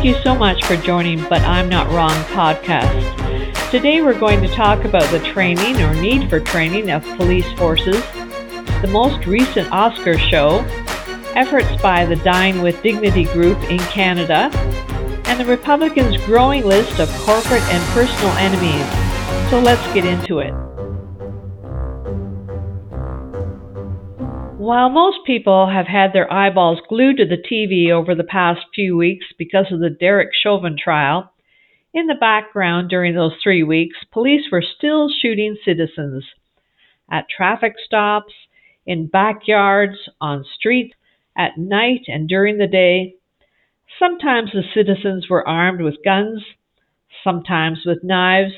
Thank you so much for joining But I'm Not Wrong podcast. Today we're going to talk about the training or need for training of police forces, the most recent Oscar show, efforts by the Dying with Dignity group in Canada, and the Republicans' growing list of corporate and personal enemies. So let's get into it. While most people have had their eyeballs glued to the TV over the past few weeks because of the Derek Chauvin trial, in the background during those three weeks, police were still shooting citizens at traffic stops, in backyards, on streets, at night, and during the day. Sometimes the citizens were armed with guns, sometimes with knives,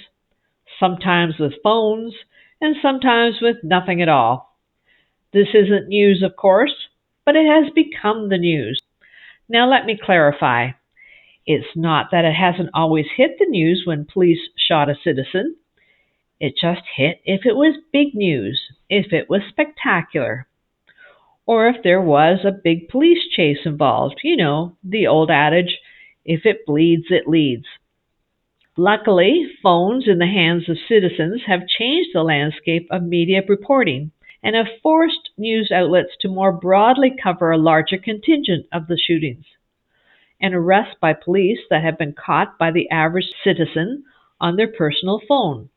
sometimes with phones, and sometimes with nothing at all. This isn't news, of course, but it has become the news. Now, let me clarify. It's not that it hasn't always hit the news when police shot a citizen. It just hit if it was big news, if it was spectacular, or if there was a big police chase involved. You know, the old adage if it bleeds, it leads. Luckily, phones in the hands of citizens have changed the landscape of media reporting and have forced news outlets to more broadly cover a larger contingent of the shootings. And arrests by police that have been caught by the average citizen on their personal phone.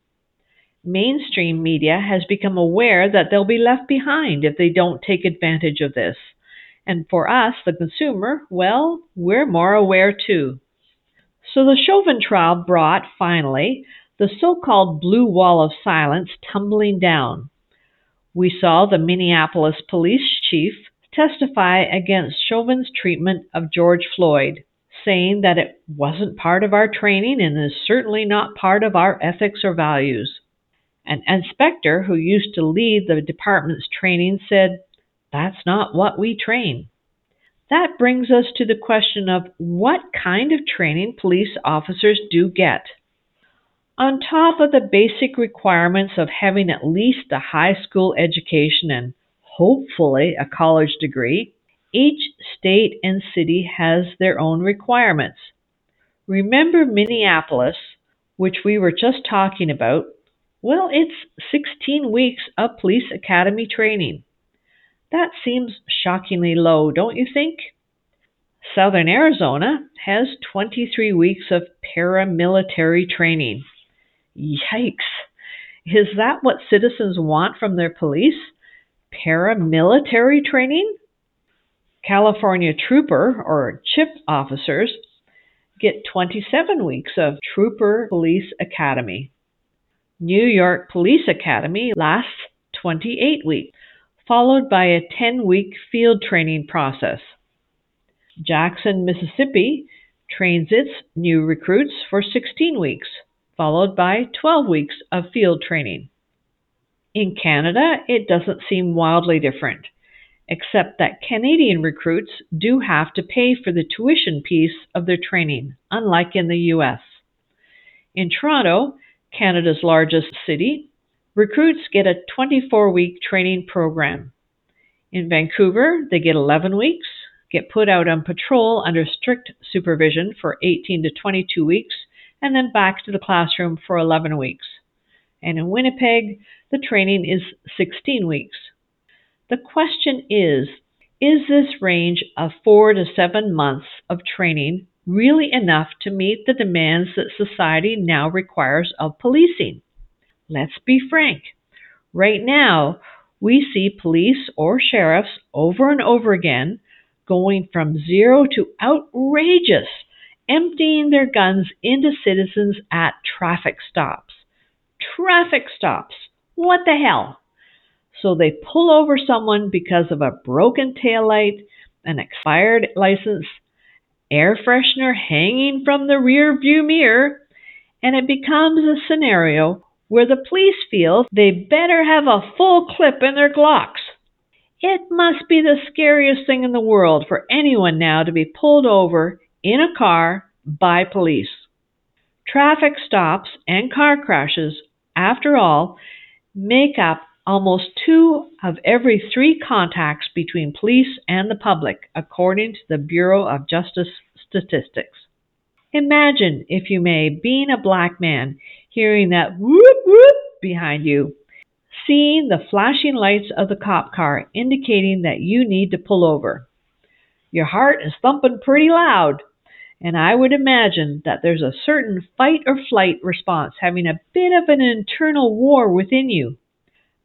Mainstream media has become aware that they'll be left behind if they don't take advantage of this. And for us, the consumer, well, we're more aware too. So the Chauvin trial brought, finally, the so called blue wall of silence tumbling down we saw the Minneapolis police chief testify against Chauvin's treatment of George Floyd, saying that it wasn't part of our training and is certainly not part of our ethics or values. An inspector who used to lead the department's training said, That's not what we train. That brings us to the question of what kind of training police officers do get. On top of the basic requirements of having at least a high school education and hopefully a college degree, each state and city has their own requirements. Remember Minneapolis, which we were just talking about? Well, it's 16 weeks of police academy training. That seems shockingly low, don't you think? Southern Arizona has 23 weeks of paramilitary training. Yikes. Is that what citizens want from their police? Paramilitary training? California trooper or CHIP officers get 27 weeks of Trooper Police Academy. New York Police Academy lasts 28 weeks, followed by a 10 week field training process. Jackson, Mississippi trains its new recruits for 16 weeks followed by 12 weeks of field training. In Canada, it doesn't seem wildly different, except that Canadian recruits do have to pay for the tuition piece of their training, unlike in the US. In Toronto, Canada's largest city, recruits get a 24 week training program. In Vancouver, they get 11 weeks, get put out on patrol under strict supervision for 18 to 22 weeks, and then back to the classroom for 11 weeks. And in Winnipeg, the training is 16 weeks. The question is Is this range of four to seven months of training really enough to meet the demands that society now requires of policing? Let's be frank. Right now, we see police or sheriffs over and over again going from zero to outrageous emptying their guns into citizens at traffic stops. Traffic stops. What the hell? So they pull over someone because of a broken taillight, an expired license, air freshener hanging from the rear view mirror, and it becomes a scenario where the police feel they better have a full clip in their Glocks. It must be the scariest thing in the world for anyone now to be pulled over in a car by police. Traffic stops and car crashes, after all, make up almost two of every three contacts between police and the public, according to the Bureau of Justice Statistics. Imagine, if you may, being a black man, hearing that whoop whoop behind you, seeing the flashing lights of the cop car indicating that you need to pull over. Your heart is thumping pretty loud, and I would imagine that there's a certain fight or flight response having a bit of an internal war within you.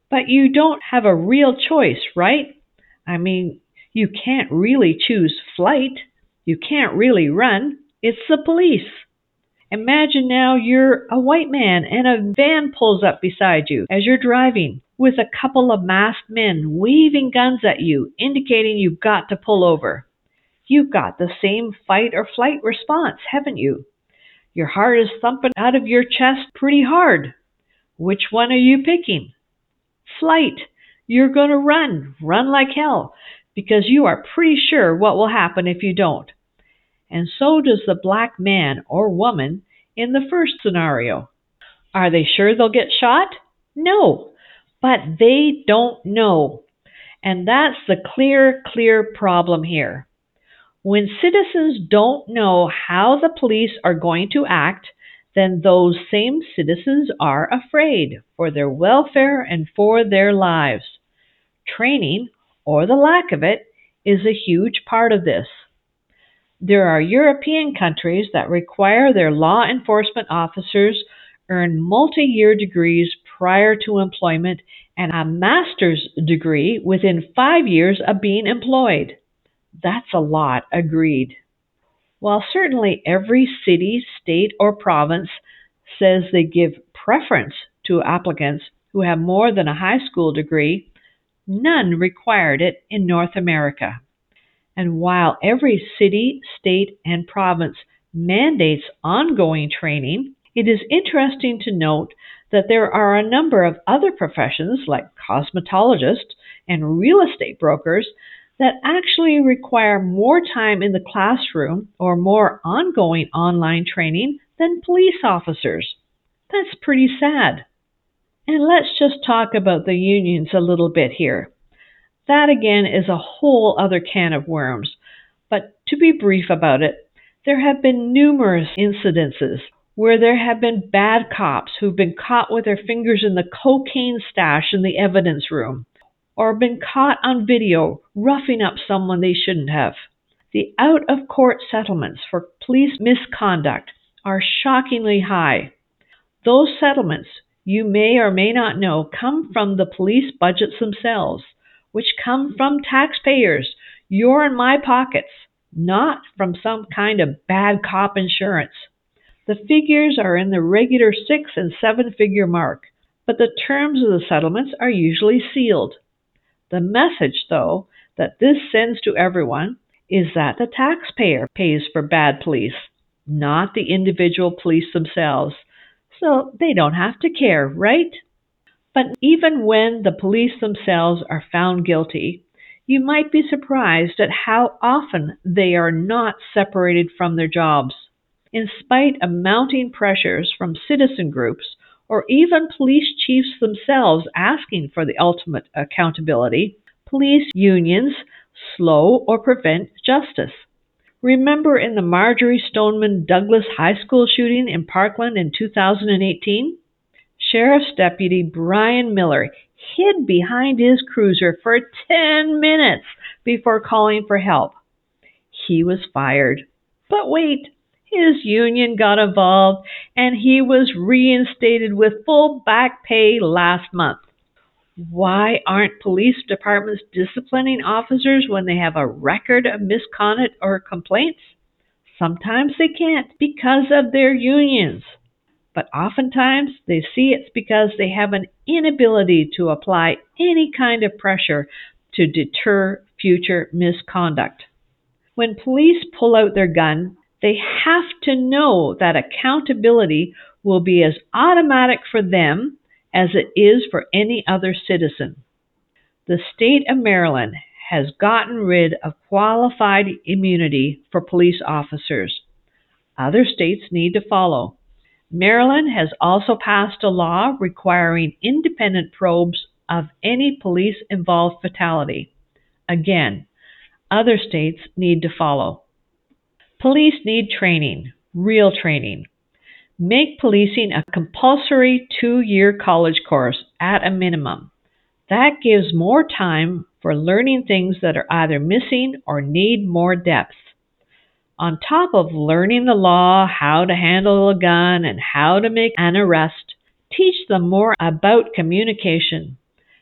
But you don't have a real choice, right? I mean, you can't really choose flight. You can't really run. It's the police. Imagine now you're a white man and a van pulls up beside you as you're driving with a couple of masked men waving guns at you, indicating you've got to pull over. You've got the same fight or flight response, haven't you? Your heart is thumping out of your chest pretty hard. Which one are you picking? Flight. You're going to run, run like hell, because you are pretty sure what will happen if you don't. And so does the black man or woman in the first scenario. Are they sure they'll get shot? No, but they don't know. And that's the clear, clear problem here. When citizens don't know how the police are going to act, then those same citizens are afraid for their welfare and for their lives. Training, or the lack of it, is a huge part of this. There are European countries that require their law enforcement officers earn multi year degrees prior to employment and a master's degree within five years of being employed. That's a lot, agreed. While certainly every city, state, or province says they give preference to applicants who have more than a high school degree, none required it in North America. And while every city, state, and province mandates ongoing training, it is interesting to note that there are a number of other professions like cosmetologists and real estate brokers that actually require more time in the classroom or more ongoing online training than police officers. That's pretty sad. And let's just talk about the unions a little bit here. That again is a whole other can of worms. But to be brief about it, there have been numerous incidences where there have been bad cops who've been caught with their fingers in the cocaine stash in the evidence room, or been caught on video roughing up someone they shouldn't have. The out of court settlements for police misconduct are shockingly high. Those settlements, you may or may not know, come from the police budgets themselves which come from taxpayers, your and my pockets, not from some kind of bad cop insurance. The figures are in the regular six and seven figure mark, but the terms of the settlements are usually sealed. The message, though, that this sends to everyone is that the taxpayer pays for bad police, not the individual police themselves. So they don't have to care, right? But even when the police themselves are found guilty, you might be surprised at how often they are not separated from their jobs. In spite of mounting pressures from citizen groups or even police chiefs themselves asking for the ultimate accountability, police unions slow or prevent justice. Remember in the Marjory Stoneman Douglas High School shooting in Parkland in 2018? Sheriff's Deputy Brian Miller hid behind his cruiser for 10 minutes before calling for help. He was fired. But wait, his union got involved and he was reinstated with full back pay last month. Why aren't police departments disciplining officers when they have a record of misconduct or complaints? Sometimes they can't because of their unions but oftentimes they see it's because they have an inability to apply any kind of pressure to deter future misconduct. When police pull out their gun, they have to know that accountability will be as automatic for them as it is for any other citizen. The state of Maryland has gotten rid of qualified immunity for police officers. Other states need to follow. Maryland has also passed a law requiring independent probes of any police involved fatality. Again, other states need to follow. Police need training. real training. Make policing a compulsory two year college course at a minimum. That gives more time for learning things that are either missing or need more depth. On top of learning the law, how to handle a gun, and how to make an arrest, teach them more about communication,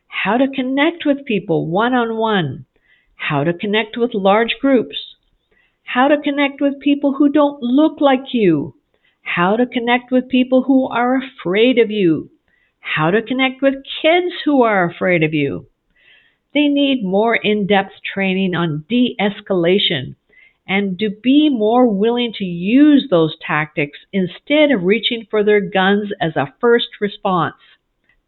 how to connect with people one on one, how to connect with large groups, how to connect with people who don't look like you, how to connect with people who are afraid of you, how to connect with kids who are afraid of you. They need more in depth training on de escalation and to be more willing to use those tactics instead of reaching for their guns as a first response.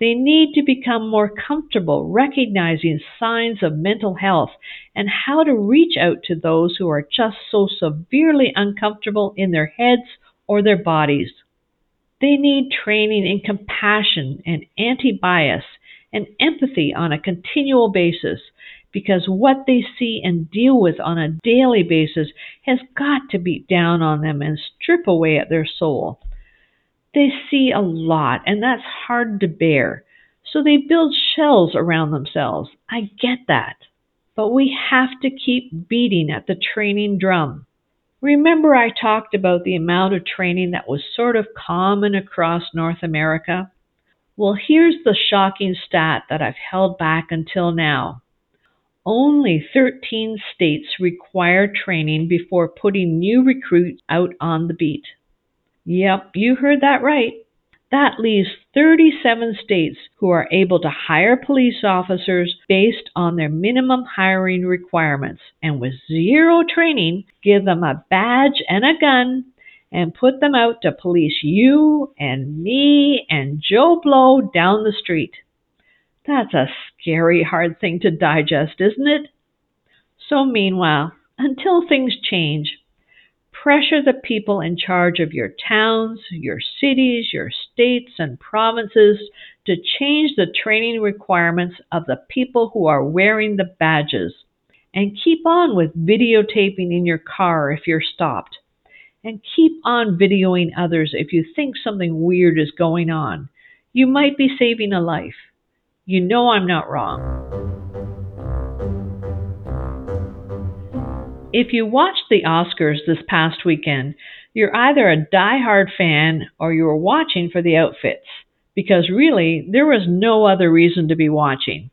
They need to become more comfortable recognizing signs of mental health and how to reach out to those who are just so severely uncomfortable in their heads or their bodies. They need training in compassion and anti bias and empathy on a continual basis because what they see and deal with on a daily basis has got to beat down on them and strip away at their soul. They see a lot, and that's hard to bear. So they build shells around themselves. I get that. But we have to keep beating at the training drum. Remember, I talked about the amount of training that was sort of common across North America? Well, here's the shocking stat that I've held back until now. Only 13 states require training before putting new recruits out on the beat. Yep, you heard that right. That leaves 37 states who are able to hire police officers based on their minimum hiring requirements and with zero training, give them a badge and a gun and put them out to police you and me and Joe Blow down the street. That's a scary hard thing to digest, isn't it? So, meanwhile, until things change, pressure the people in charge of your towns, your cities, your states, and provinces to change the training requirements of the people who are wearing the badges. And keep on with videotaping in your car if you're stopped. And keep on videoing others if you think something weird is going on. You might be saving a life. You know I'm not wrong. If you watched the Oscars this past weekend, you're either a die-hard fan or you were watching for the outfits, because really, there was no other reason to be watching.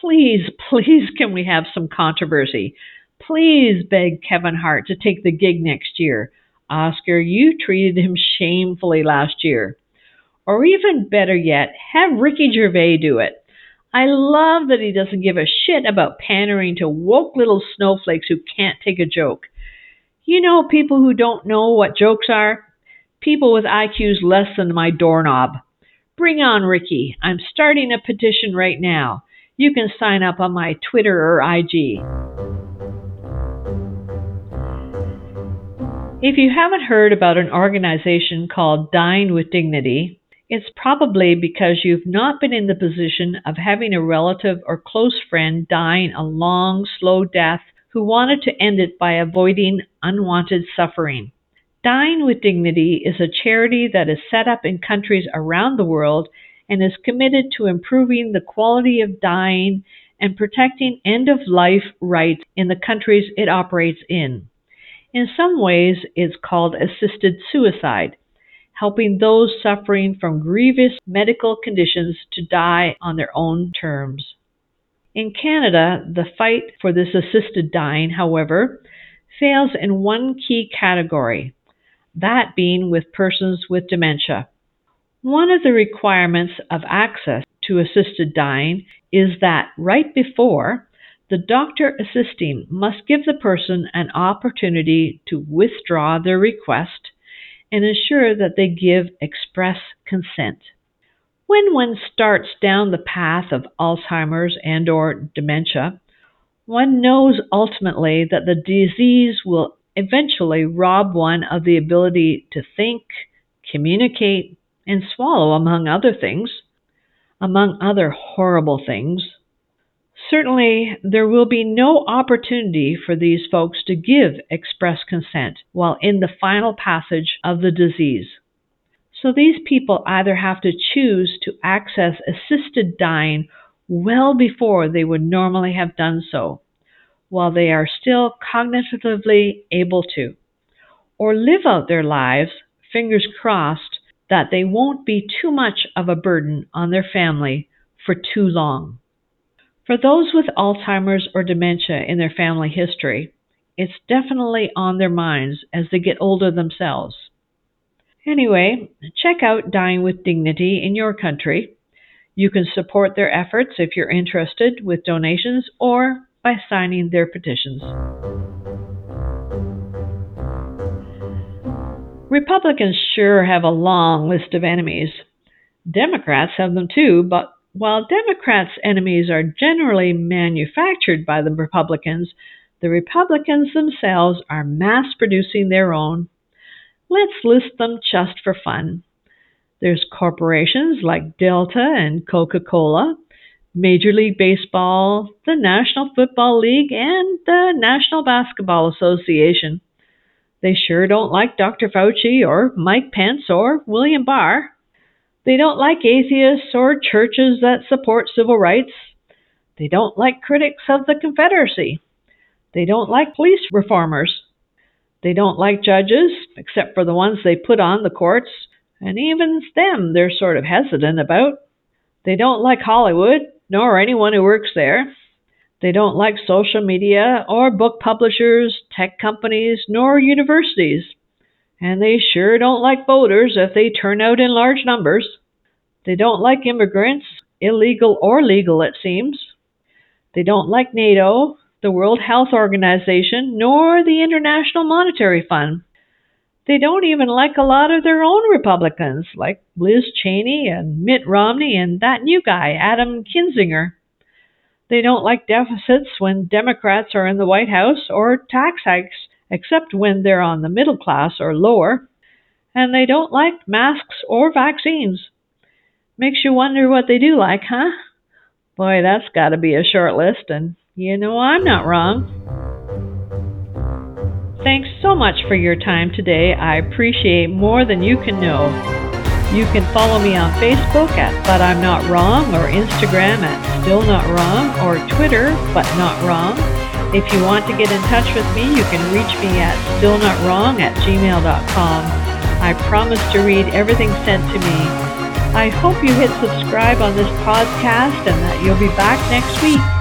Please, please, can we have some controversy? Please beg Kevin Hart to take the gig next year. Oscar, you treated him shamefully last year. Or even better yet, have Ricky Gervais do it. I love that he doesn't give a shit about pandering to woke little snowflakes who can't take a joke. You know, people who don't know what jokes are? People with IQs less than my doorknob. Bring on Ricky. I'm starting a petition right now. You can sign up on my Twitter or IG. If you haven't heard about an organization called Dying with Dignity, it's probably because you've not been in the position of having a relative or close friend dying a long, slow death who wanted to end it by avoiding unwanted suffering. Dying with Dignity is a charity that is set up in countries around the world and is committed to improving the quality of dying and protecting end of life rights in the countries it operates in. In some ways, it's called assisted suicide helping those suffering from grievous medical conditions to die on their own terms. In Canada, the fight for this assisted dying, however, fails in one key category, that being with persons with dementia. One of the requirements of access to assisted dying is that right before, the doctor assisting must give the person an opportunity to withdraw their request and ensure that they give express consent. When one starts down the path of Alzheimer's and or dementia, one knows ultimately that the disease will eventually rob one of the ability to think, communicate, and swallow, among other things, among other horrible things. Certainly, there will be no opportunity for these folks to give express consent while in the final passage of the disease. So these people either have to choose to access assisted dying well before they would normally have done so, while they are still cognitively able to, or live out their lives, fingers crossed, that they won't be too much of a burden on their family for too long. For those with Alzheimer's or dementia in their family history, it's definitely on their minds as they get older themselves. Anyway, check out Dying with Dignity in your country. You can support their efforts if you're interested with donations or by signing their petitions. Republicans sure have a long list of enemies. Democrats have them too, but while Democrats' enemies are generally manufactured by the Republicans, the Republicans themselves are mass producing their own. Let's list them just for fun. There's corporations like Delta and Coca Cola, Major League Baseball, the National Football League, and the National Basketball Association. They sure don't like Dr. Fauci or Mike Pence or William Barr. They don't like atheists or churches that support civil rights. They don't like critics of the Confederacy. They don't like police reformers. They don't like judges, except for the ones they put on the courts, and even them they're sort of hesitant about. They don't like Hollywood, nor anyone who works there. They don't like social media or book publishers, tech companies, nor universities. And they sure don't like voters if they turn out in large numbers. They don't like immigrants, illegal or legal, it seems. They don't like NATO, the World Health Organization, nor the International Monetary Fund. They don't even like a lot of their own Republicans, like Liz Cheney and Mitt Romney and that new guy, Adam Kinzinger. They don't like deficits when Democrats are in the White House or tax hikes except when they're on the middle class or lower. And they don't like masks or vaccines. Makes you wonder what they do like, huh? Boy, that's got to be a short list, and you know I'm not wrong. Thanks so much for your time today. I appreciate more than you can know. You can follow me on Facebook at But I'm Not Wrong, or Instagram at Still Not Wrong, or Twitter, But Not Wrong. If you want to get in touch with me, you can reach me at stillnotwrong at gmail.com. I promise to read everything sent to me. I hope you hit subscribe on this podcast and that you'll be back next week.